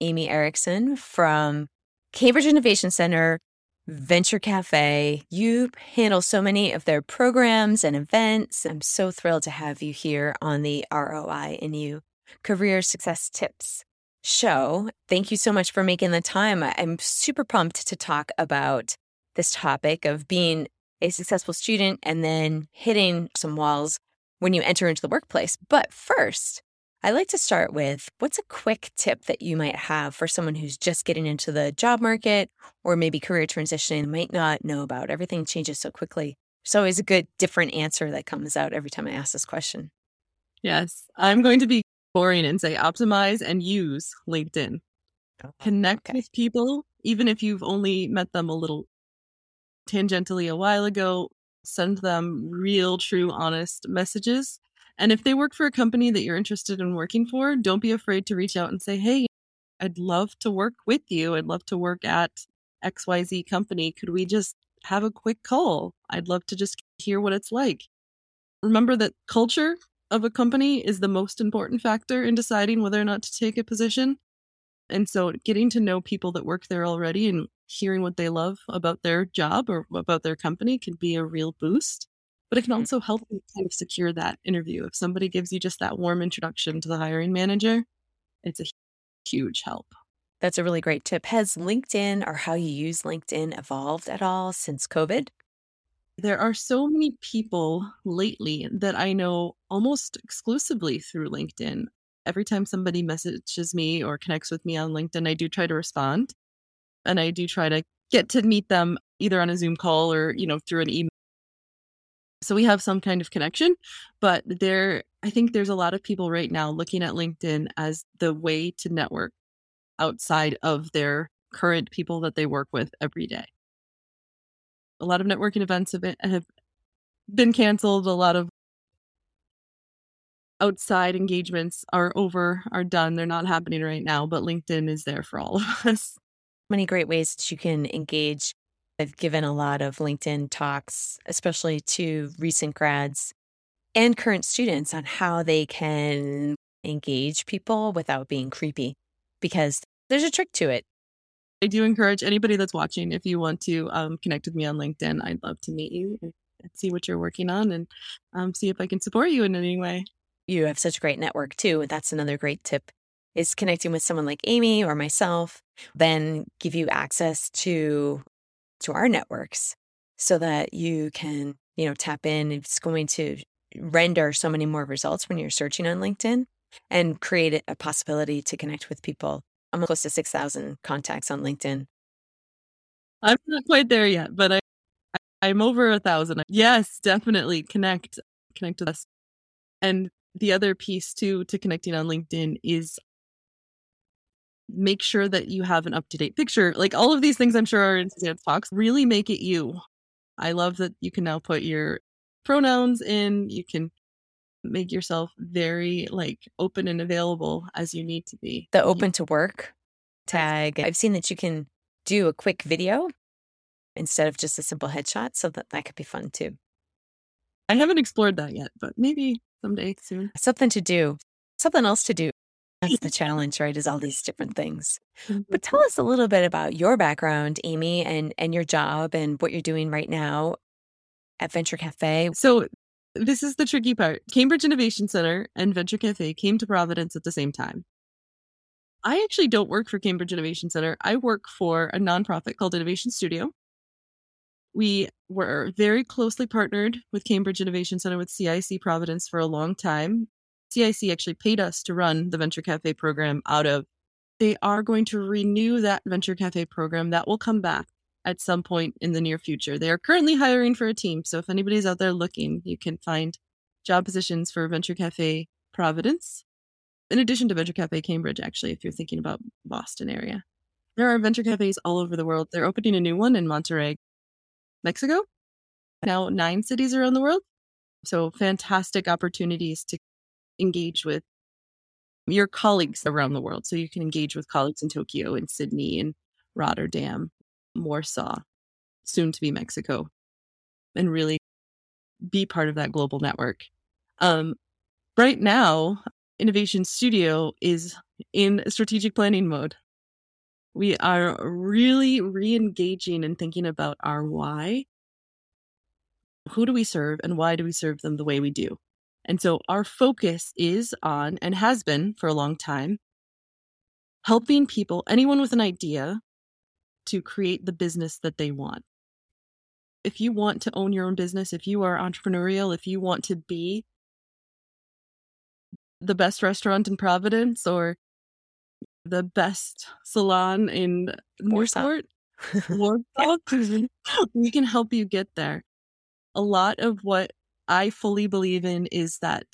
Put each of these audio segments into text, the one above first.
Amy Erickson from Cambridge Innovation Center, Venture Cafe. You handle so many of their programs and events. I'm so thrilled to have you here on the ROI in You Career Success Tips show. Thank you so much for making the time. I'm super pumped to talk about this topic of being a successful student and then hitting some walls when you enter into the workplace. But first, I like to start with what's a quick tip that you might have for someone who's just getting into the job market or maybe career transitioning might not know about. Everything changes so quickly. There's always a good different answer that comes out every time I ask this question. Yes, I'm going to be boring and say optimize and use LinkedIn. Oh, Connect okay. with people, even if you've only met them a little tangentially a while ago. Send them real, true, honest messages and if they work for a company that you're interested in working for, don't be afraid to reach out and say, Hey, I'd love to work with you. I'd love to work at XYZ company. Could we just have a quick call? I'd love to just hear what it's like. Remember that culture of a company is the most important factor in deciding whether or not to take a position. And so getting to know people that work there already and hearing what they love about their job or about their company can be a real boost but it can mm-hmm. also help you kind of secure that interview. If somebody gives you just that warm introduction to the hiring manager, it's a huge help. That's a really great tip. Has LinkedIn or how you use LinkedIn evolved at all since COVID? There are so many people lately that I know almost exclusively through LinkedIn. Every time somebody messages me or connects with me on LinkedIn, I do try to respond. And I do try to get to meet them either on a Zoom call or, you know, through an email so we have some kind of connection, but there, I think there's a lot of people right now looking at LinkedIn as the way to network outside of their current people that they work with every day. A lot of networking events have been, have been canceled. A lot of outside engagements are over, are done. They're not happening right now, but LinkedIn is there for all of us. Many great ways that you can engage I've given a lot of LinkedIn talks, especially to recent grads and current students on how they can engage people without being creepy because there's a trick to it. I do encourage anybody that's watching, if you want to um, connect with me on LinkedIn, I'd love to meet you and see what you're working on and um, see if I can support you in any way. You have such a great network too. That's another great tip is connecting with someone like Amy or myself, then give you access to to our networks so that you can, you know, tap in. It's going to render so many more results when you're searching on LinkedIn and create a possibility to connect with people. I'm close to 6,000 contacts on LinkedIn. I'm not quite there yet, but I, I'm over a thousand. Yes, definitely connect, connect with us. And the other piece too to connecting on LinkedIn is make sure that you have an up to date picture. Like all of these things, I'm sure are in Suzanne's talks. Really make it you. I love that you can now put your pronouns in. You can make yourself very like open and available as you need to be. The open to work tag. I've seen that you can do a quick video instead of just a simple headshot, so that that could be fun too. I haven't explored that yet, but maybe someday soon. Something to do. Something else to do. That's the challenge, right? Is all these different things. Mm-hmm. But tell us a little bit about your background, Amy, and and your job and what you're doing right now at Venture Cafe. So this is the tricky part. Cambridge Innovation Center and Venture Cafe came to Providence at the same time. I actually don't work for Cambridge Innovation Center. I work for a nonprofit called Innovation Studio. We were very closely partnered with Cambridge Innovation Center with CIC Providence for a long time. CIC actually paid us to run the Venture Cafe program out of. They are going to renew that Venture Cafe program. That will come back at some point in the near future. They are currently hiring for a team. So if anybody's out there looking, you can find job positions for Venture Cafe Providence, in addition to Venture Cafe Cambridge, actually, if you're thinking about Boston area. There are venture cafes all over the world. They're opening a new one in Monterrey, Mexico. Now nine cities around the world. So fantastic opportunities to engage with your colleagues around the world. So you can engage with colleagues in Tokyo and Sydney and Rotterdam, Warsaw, soon to be Mexico, and really be part of that global network. Um, right now, Innovation Studio is in strategic planning mode. We are really re engaging and thinking about our why. Who do we serve and why do we serve them the way we do? And so our focus is on, and has been for a long time, helping people, anyone with an idea, to create the business that they want. If you want to own your own business, if you are entrepreneurial, if you want to be the best restaurant in Providence or the best salon in Newport, we can help you get there. A lot of what I fully believe in is that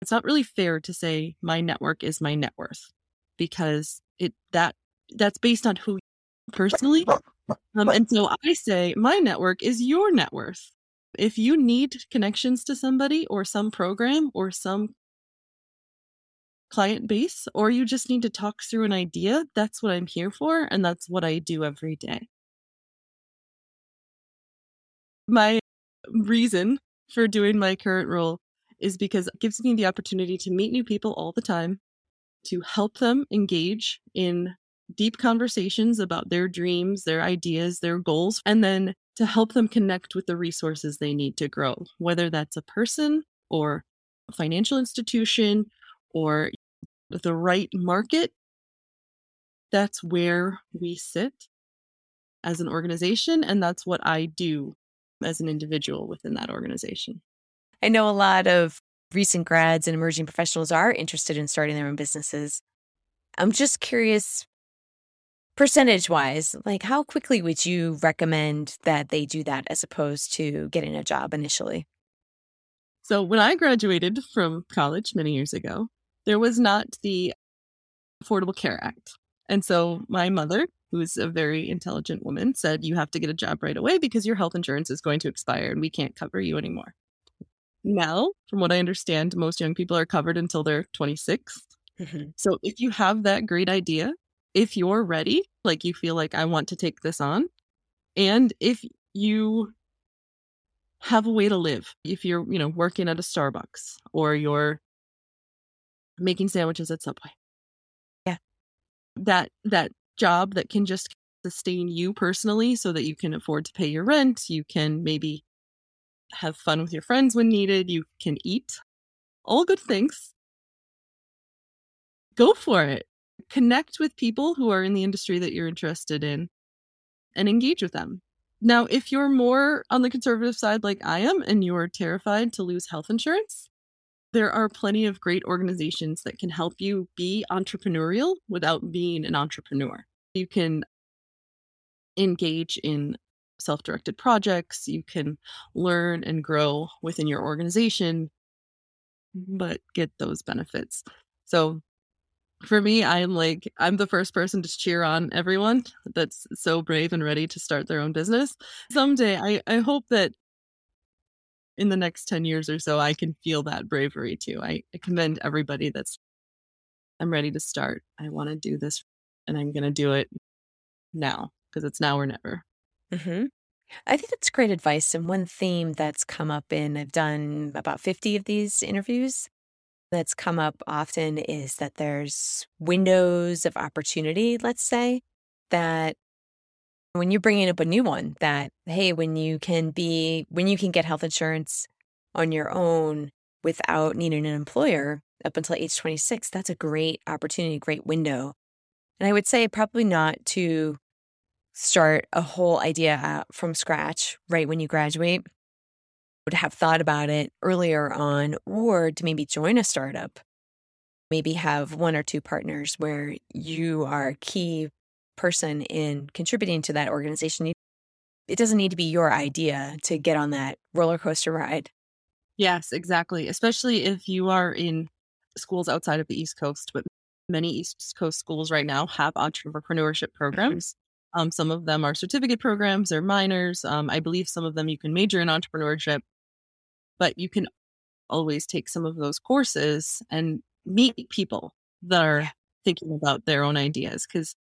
it's not really fair to say my network is my net worth because it that that's based on who personally. Um, and so I say my network is your net worth. If you need connections to somebody or some program or some client base, or you just need to talk through an idea, that's what I'm here for. And that's what I do every day. My reason for doing my current role is because it gives me the opportunity to meet new people all the time, to help them engage in deep conversations about their dreams, their ideas, their goals, and then to help them connect with the resources they need to grow, whether that's a person or a financial institution or the right market. That's where we sit as an organization, and that's what I do as an individual within that organization. I know a lot of recent grads and emerging professionals are interested in starting their own businesses. I'm just curious percentage wise, like how quickly would you recommend that they do that as opposed to getting a job initially? So, when I graduated from college many years ago, there was not the Affordable Care Act. And so, my mother, who's a very intelligent woman, said, You have to get a job right away because your health insurance is going to expire and we can't cover you anymore. Now, from what I understand, most young people are covered until they're 26. Mm-hmm. So, if you have that great idea if you're ready, like you feel like I want to take this on, and if you have a way to live, if you're, you know, working at a Starbucks or you're making sandwiches at Subway. Yeah. That that job that can just sustain you personally so that you can afford to pay your rent, you can maybe have fun with your friends when needed, you can eat. All good things. Go for it connect with people who are in the industry that you're interested in and engage with them. Now, if you're more on the conservative side like I am and you're terrified to lose health insurance, there are plenty of great organizations that can help you be entrepreneurial without being an entrepreneur. You can engage in self directed projects, you can learn and grow within your organization, but get those benefits. So, for me, I'm like, I'm the first person to cheer on everyone that's so brave and ready to start their own business. Someday, I, I hope that in the next 10 years or so, I can feel that bravery too. I, I commend everybody that's, I'm ready to start. I want to do this and I'm going to do it now because it's now or never. Mm-hmm. I think that's great advice. And one theme that's come up in, I've done about 50 of these interviews that's come up often is that there's windows of opportunity, let's say, that when you're bringing up a new one, that, hey, when you can be, when you can get health insurance on your own without needing an employer up until age 26, that's a great opportunity, great window. And I would say probably not to start a whole idea uh, from scratch right when you graduate would have thought about it earlier on, or to maybe join a startup, maybe have one or two partners where you are key person in contributing to that organization. It doesn't need to be your idea to get on that roller coaster ride. Yes, exactly. Especially if you are in schools outside of the East Coast, but many East Coast schools right now have entrepreneurship mm-hmm. programs. Um, some of them are certificate programs or minors. Um, I believe some of them you can major in entrepreneurship but you can always take some of those courses and meet people that are thinking about their own ideas because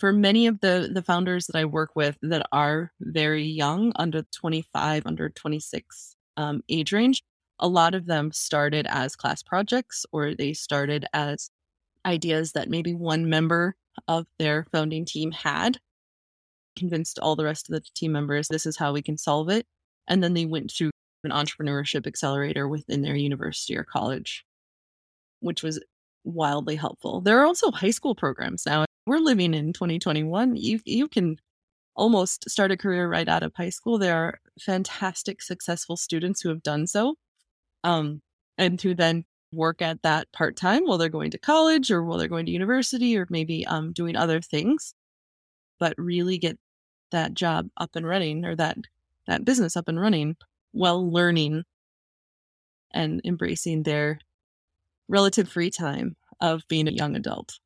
for many of the the founders that I work with that are very young, under 25, under 26 um, age range, a lot of them started as class projects or they started as ideas that maybe one member of their founding team had, convinced all the rest of the team members this is how we can solve it. And then they went through an entrepreneurship accelerator within their university or college, which was wildly helpful. There are also high school programs now. We're living in 2021. You you can almost start a career right out of high school. There are fantastic, successful students who have done so, um, and who then work at that part time while they're going to college or while they're going to university or maybe um, doing other things, but really get that job up and running or that that business up and running while learning and embracing their relative free time of being a young adult.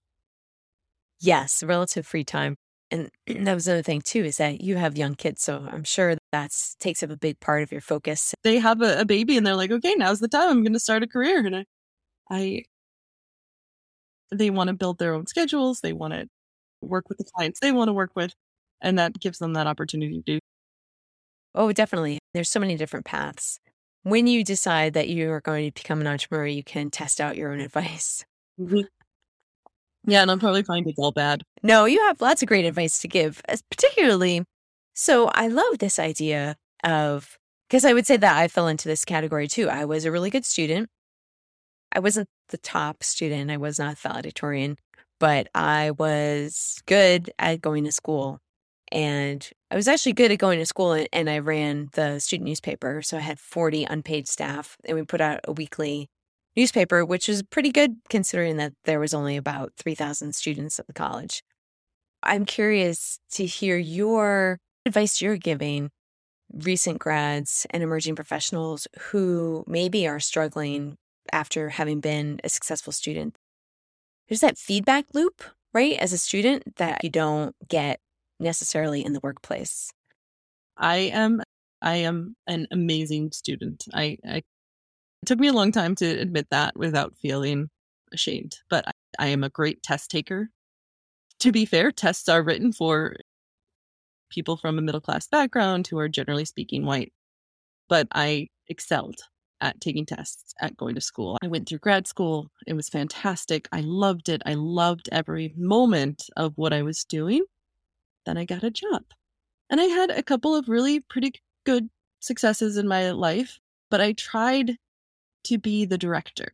Yes, relative free time. And that was another thing too, is that you have young kids. So I'm sure that takes up a big part of your focus. They have a, a baby and they're like, okay, now's the time I'm going to start a career. And I, I, they want to build their own schedules. They want to work with the clients they want to work with. And that gives them that opportunity to do. Oh, definitely. There's so many different paths. When you decide that you are going to become an entrepreneur, you can test out your own advice. Mm-hmm. Yeah, and I'm probably find it all bad. No, you have lots of great advice to give, particularly. So I love this idea of, because I would say that I fell into this category too. I was a really good student. I wasn't the top student, I was not a valedictorian, but I was good at going to school. And I was actually good at going to school and I ran the student newspaper. So I had 40 unpaid staff and we put out a weekly newspaper, which was pretty good considering that there was only about 3,000 students at the college. I'm curious to hear your advice you're giving recent grads and emerging professionals who maybe are struggling after having been a successful student. There's that feedback loop, right? As a student that you don't get necessarily in the workplace. I am I am an amazing student. I, I it took me a long time to admit that without feeling ashamed, but I, I am a great test taker. To be fair, tests are written for people from a middle class background who are generally speaking white. But I excelled at taking tests, at going to school. I went through grad school. It was fantastic. I loved it. I loved every moment of what I was doing. Then I got a job. And I had a couple of really pretty good successes in my life, but I tried to be the director,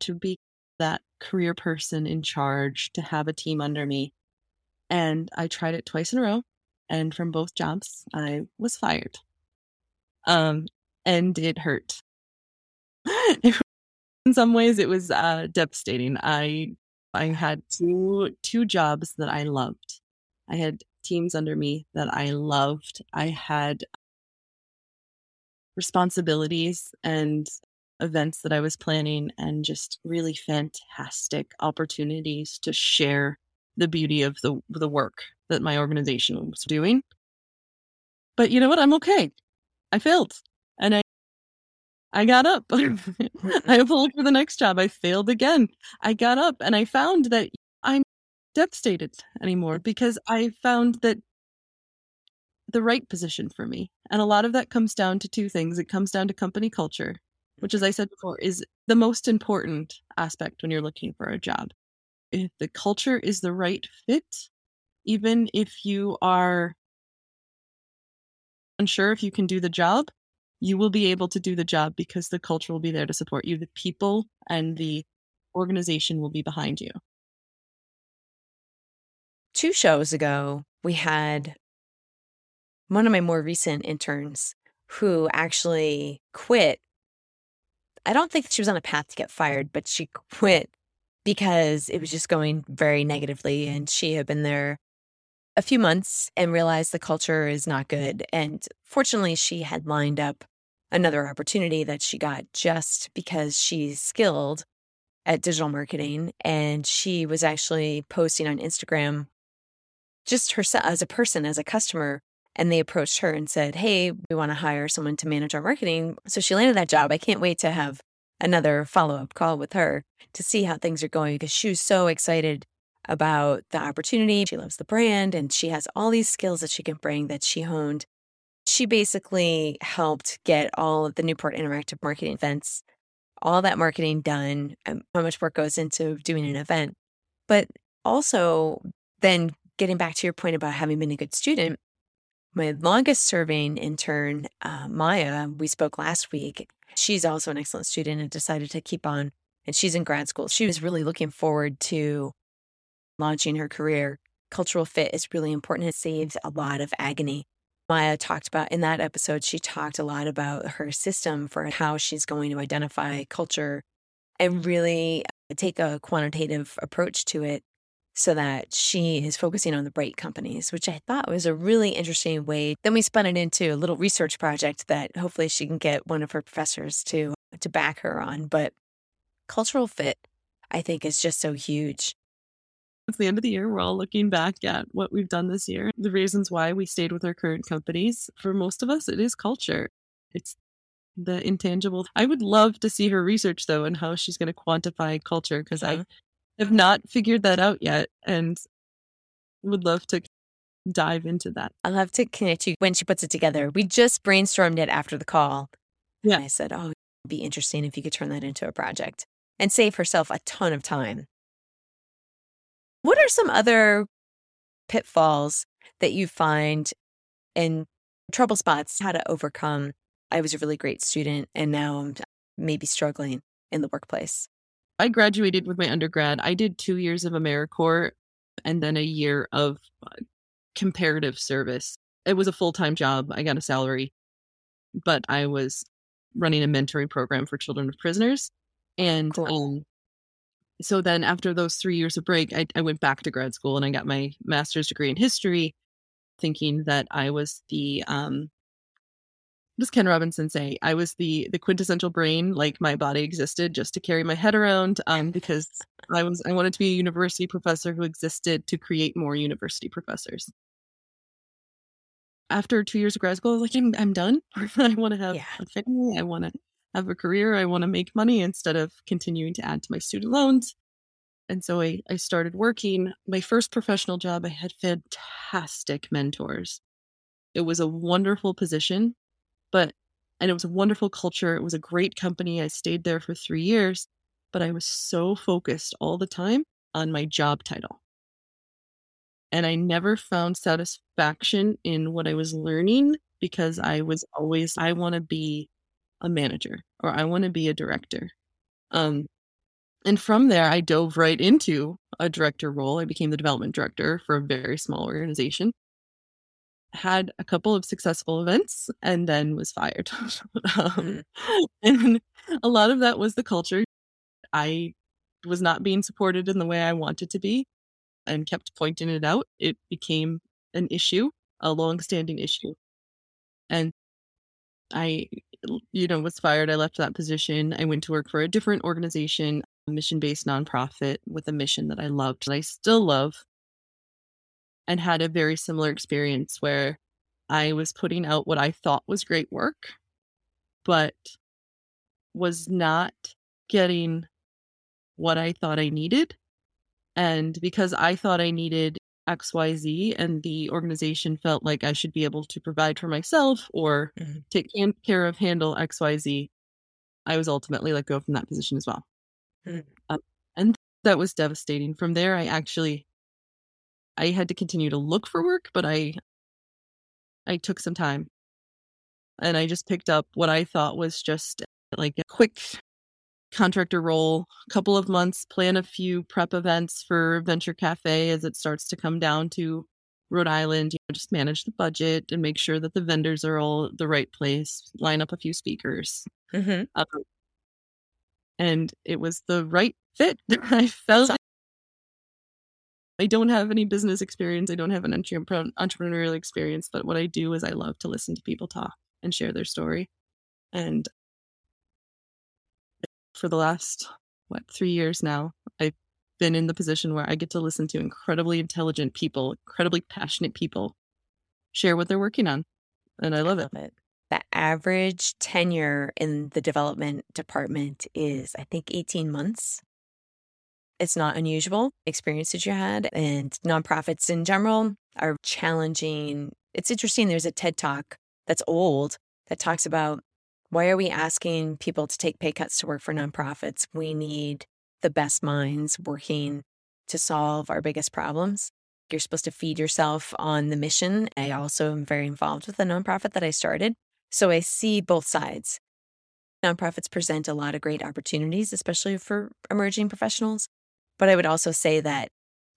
to be that career person in charge, to have a team under me. And I tried it twice in a row. And from both jobs, I was fired. Um, and it hurt. in some ways, it was uh, devastating. I I had two two jobs that I loved. I had teams under me that I loved. I had responsibilities and events that I was planning and just really fantastic opportunities to share the beauty of the the work that my organization was doing. But you know what? I'm okay. I failed. And I I got up. I applied for the next job. I failed again. I got up and I found that devastated anymore mm-hmm. because I found that the right position for me. And a lot of that comes down to two things. It comes down to company culture which, as I said before, is the most important aspect when you're looking for a job. If the culture is the right fit, even if you are unsure if you can do the job, you will be able to do the job because the culture will be there to support you. The people and the organization will be behind you. Two shows ago, we had one of my more recent interns who actually quit I don't think she was on a path to get fired, but she quit because it was just going very negatively. And she had been there a few months and realized the culture is not good. And fortunately, she had lined up another opportunity that she got just because she's skilled at digital marketing. And she was actually posting on Instagram just herself as a person, as a customer, and they approached her and said, Hey, we want to hire someone to manage our marketing. So she landed that job. I can't wait to have another follow up call with her to see how things are going because she was so excited about the opportunity. She loves the brand and she has all these skills that she can bring that she honed. She basically helped get all of the Newport Interactive marketing events, all that marketing done, and how much work goes into doing an event. But also then getting back to your point about having been a good student, my longest serving intern, uh, Maya, we spoke last week. She's also an excellent student and decided to keep on, and she's in grad school. She was really looking forward to launching her career. Cultural fit is really important. It saves a lot of agony. Maya talked about in that episode, she talked a lot about her system for how she's going to identify culture and really take a quantitative approach to it so that she is focusing on the right companies, which I thought was a really interesting way. Then we spun it into a little research project that hopefully she can get one of her professors to to back her on. But cultural fit, I think, is just so huge. It's the end of the year. We're all looking back at what we've done this year, the reasons why we stayed with our current companies. For most of us, it is culture. It's the intangible. I would love to see her research though and how she's going to quantify culture because yeah. I uh-huh. Have not figured that out yet and would love to dive into that. I'll have to connect you when she puts it together. We just brainstormed it after the call. Yeah. And I said, oh, it'd be interesting if you could turn that into a project and save herself a ton of time. What are some other pitfalls that you find and trouble spots, how to overcome? I was a really great student and now I'm maybe struggling in the workplace. I graduated with my undergrad. I did two years of AmeriCorps and then a year of uh, comparative service. It was a full time job. I got a salary, but I was running a mentoring program for children of prisoners. And cool. um, so then after those three years of break, I, I went back to grad school and I got my master's degree in history, thinking that I was the um, does Ken Robinson say? I was the the quintessential brain, like my body existed just to carry my head around, um, because I was I wanted to be a university professor who existed to create more university professors. After two years of grad school, I was like, I'm, I'm done. I want to have yeah. a family. I want to have a career. I want to make money instead of continuing to add to my student loans. And so I, I started working. My first professional job, I had fantastic mentors. It was a wonderful position but, and it was a wonderful culture. It was a great company. I stayed there for three years, but I was so focused all the time on my job title. And I never found satisfaction in what I was learning because I was always, I want to be a manager or I want to be a director. Um, and from there, I dove right into a director role. I became the development director for a very small organization had a couple of successful events and then was fired. um, and a lot of that was the culture. I was not being supported in the way I wanted to be and kept pointing it out. It became an issue, a long-standing issue. And I, you know, was fired. I left that position. I went to work for a different organization, a mission based nonprofit with a mission that I loved, that I still love and had a very similar experience where I was putting out what I thought was great work, but was not getting what I thought I needed. And because I thought I needed XYZ and the organization felt like I should be able to provide for myself or mm-hmm. take care of handle XYZ, I was ultimately let go from that position as well. Mm-hmm. Um, and that was devastating. From there, I actually I had to continue to look for work, but I I took some time and I just picked up what I thought was just like a quick contractor role, a couple of months, plan a few prep events for Venture Cafe as it starts to come down to Rhode Island, you know, just manage the budget and make sure that the vendors are all the right place, line up a few speakers. Mm-hmm. Um, and it was the right fit. I felt I don't have any business experience. I don't have an entrepreneurial experience, but what I do is I love to listen to people talk and share their story. And for the last, what, three years now, I've been in the position where I get to listen to incredibly intelligent people, incredibly passionate people share what they're working on. And I love, I love it. it. The average tenure in the development department is, I think, 18 months it's not unusual experience that you had. And nonprofits in general are challenging. It's interesting. There's a TED talk that's old that talks about why are we asking people to take pay cuts to work for nonprofits? We need the best minds working to solve our biggest problems. You're supposed to feed yourself on the mission. I also am very involved with the nonprofit that I started. So I see both sides. Nonprofits present a lot of great opportunities, especially for emerging professionals. But I would also say that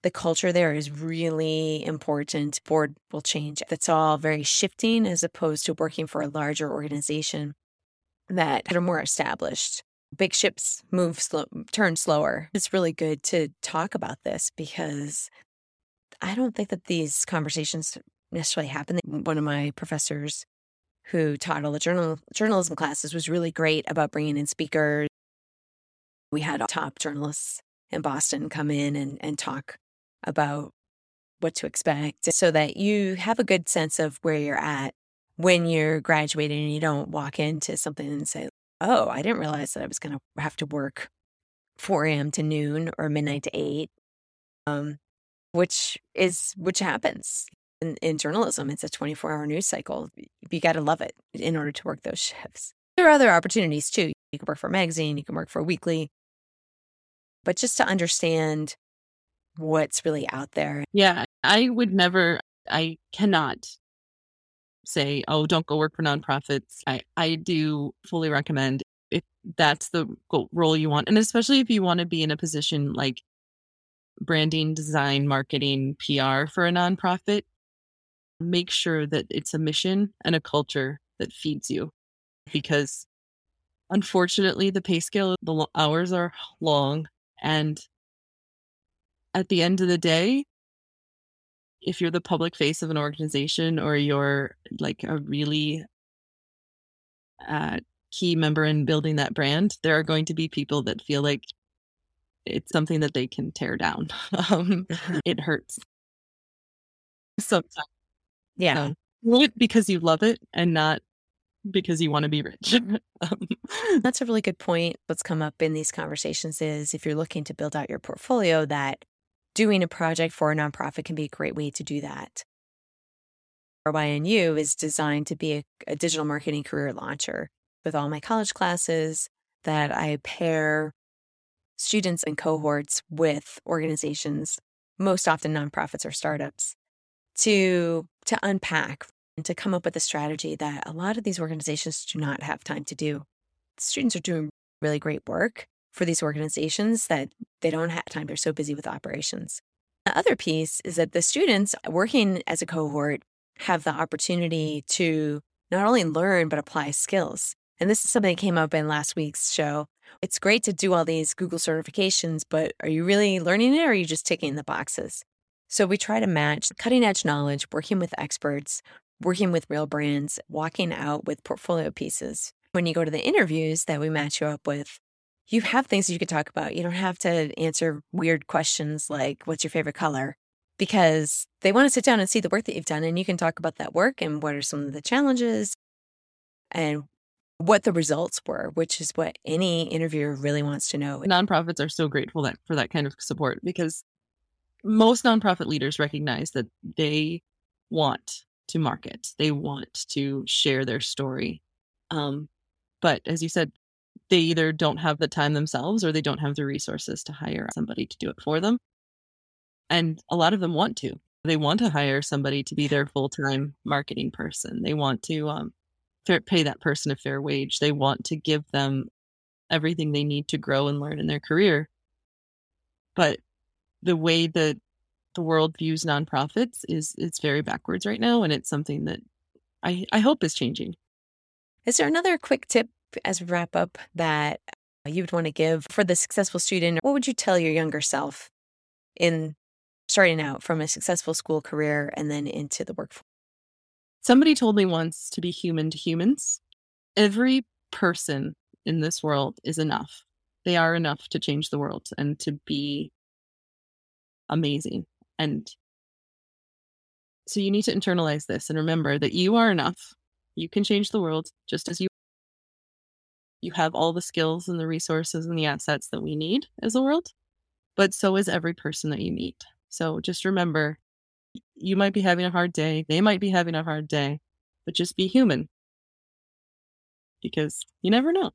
the culture there is really important. Board will change. That's all very shifting as opposed to working for a larger organization that are more established. Big ships move slow, turn slower. It's really good to talk about this because I don't think that these conversations necessarily happen. One of my professors who taught all the journal, journalism classes was really great about bringing in speakers. We had top journalists in Boston come in and, and talk about what to expect so that you have a good sense of where you're at when you're graduating and you don't walk into something and say, Oh, I didn't realize that I was going to have to work 4 a.m. to noon or midnight to 8. Um, which is which happens in, in journalism. It's a 24 hour news cycle. You got to love it in order to work those shifts. There are other opportunities too. You can work for a magazine, you can work for a weekly, but just to understand what's really out there. Yeah, I would never, I cannot say, oh, don't go work for nonprofits. I, I do fully recommend if that's the role you want. And especially if you want to be in a position like branding, design, marketing, PR for a nonprofit, make sure that it's a mission and a culture that feeds you. Because unfortunately, the pay scale, the hours are long. And at the end of the day, if you're the public face of an organization or you're like a really uh, key member in building that brand, there are going to be people that feel like it's something that they can tear down. um, mm-hmm. it hurts sometimes. Yeah. Um, because you love it and not because you want to be rich. um, That's a really good point. What's come up in these conversations is if you're looking to build out your portfolio, that doing a project for a nonprofit can be a great way to do that. ROI in You is designed to be a, a digital marketing career launcher with all my college classes that I pair students and cohorts with organizations, most often nonprofits or startups, to, to unpack and to come up with a strategy that a lot of these organizations do not have time to do. Students are doing really great work for these organizations that they don't have time. They're so busy with operations. The other piece is that the students working as a cohort have the opportunity to not only learn, but apply skills. And this is something that came up in last week's show it's great to do all these Google certifications, but are you really learning it or are you just ticking the boxes? So we try to match cutting edge knowledge, working with experts, working with real brands, walking out with portfolio pieces. When you go to the interviews that we match you up with, you have things you could talk about. You don't have to answer weird questions like, what's your favorite color? Because they want to sit down and see the work that you've done, and you can talk about that work and what are some of the challenges and what the results were, which is what any interviewer really wants to know. Nonprofits are so grateful that, for that kind of support because most nonprofit leaders recognize that they want to market, they want to share their story. Um, but as you said, they either don't have the time themselves or they don't have the resources to hire somebody to do it for them. And a lot of them want to. They want to hire somebody to be their full time marketing person. They want to um, fair, pay that person a fair wage. They want to give them everything they need to grow and learn in their career. But the way that the world views nonprofits is it's very backwards right now, and it's something that I, I hope is changing. Is there another quick tip as we wrap up that you would want to give for the successful student? What would you tell your younger self in starting out from a successful school career and then into the workforce? Somebody told me once to be human to humans. Every person in this world is enough. They are enough to change the world and to be amazing. And so you need to internalize this and remember that you are enough. You can change the world just as you you have all the skills and the resources and the assets that we need as a world, but so is every person that you meet. So just remember you might be having a hard day. They might be having a hard day, but just be human because you never know.